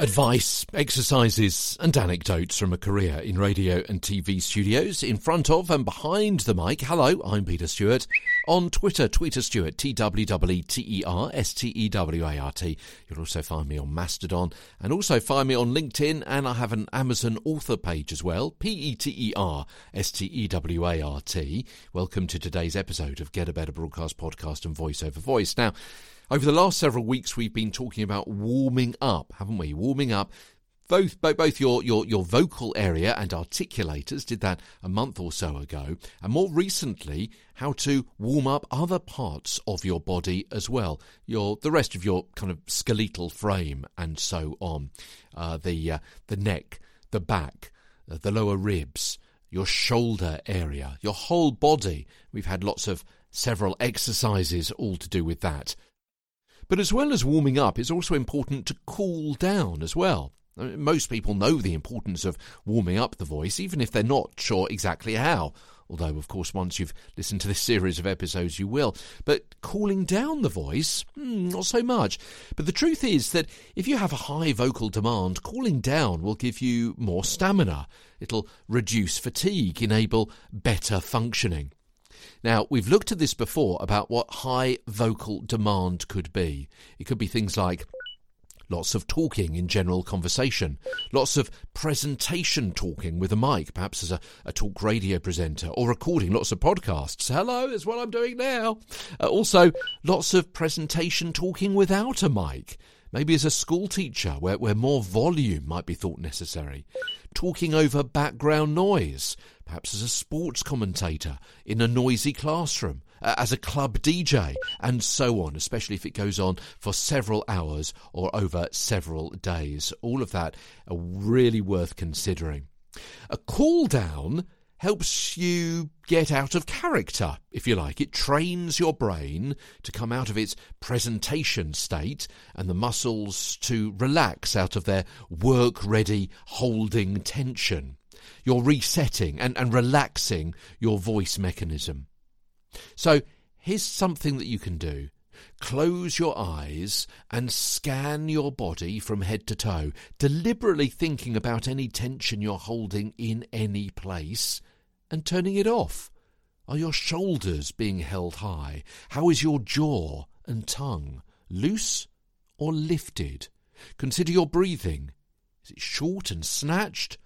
Advice, exercises, and anecdotes from a career in radio and TV studios. In front of and behind the mic, hello, I'm Peter Stewart. On Twitter, Twitter Stewart, T W E T E R S T E W A R T. You'll also find me on Mastodon and also find me on LinkedIn, and I have an Amazon author page as well, P E T E R S T E W A R T. Welcome to today's episode of Get a Better Broadcast Podcast and Voice Over Voice. Now, over the last several weeks, we've been talking about warming up, haven't we? Warming up both both your, your your vocal area and articulators did that a month or so ago, and more recently, how to warm up other parts of your body as well, your the rest of your kind of skeletal frame and so on, uh, the uh, the neck, the back, uh, the lower ribs, your shoulder area, your whole body. We've had lots of several exercises all to do with that. But as well as warming up, it's also important to cool down as well. Most people know the importance of warming up the voice, even if they're not sure exactly how. Although, of course, once you've listened to this series of episodes, you will. But cooling down the voice, hmm, not so much. But the truth is that if you have a high vocal demand, cooling down will give you more stamina. It'll reduce fatigue, enable better functioning. Now, we've looked at this before about what high vocal demand could be. It could be things like lots of talking in general conversation, lots of presentation talking with a mic, perhaps as a, a talk radio presenter, or recording lots of podcasts. Hello, that's what I'm doing now. Uh, also, lots of presentation talking without a mic. Maybe as a school teacher, where, where more volume might be thought necessary. Talking over background noise, perhaps as a sports commentator in a noisy classroom, uh, as a club DJ, and so on, especially if it goes on for several hours or over several days. All of that are really worth considering. A cool down helps you get out of character, if you like. It trains your brain to come out of its presentation state and the muscles to relax out of their work ready holding tension. You're resetting and, and relaxing your voice mechanism. So here's something that you can do. Close your eyes and scan your body from head to toe, deliberately thinking about any tension you're holding in any place and turning it off. Are your shoulders being held high? How is your jaw and tongue? Loose or lifted? Consider your breathing. Is it short and snatched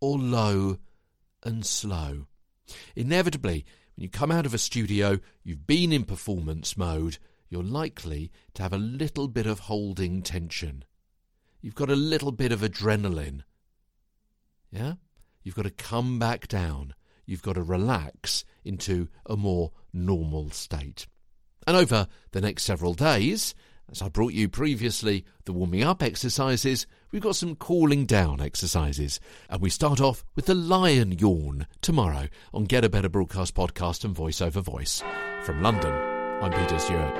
or low and slow? Inevitably, when you come out of a studio, you've been in performance mode, you're likely to have a little bit of holding tension. You've got a little bit of adrenaline. Yeah? You've got to come back down. You've got to relax into a more normal state. And over the next several days, as I brought you previously the warming up exercises, we've got some cooling down exercises. And we start off with the lion yawn tomorrow on Get a Better Broadcast podcast and voice over voice. From London, I'm Peter Stewart.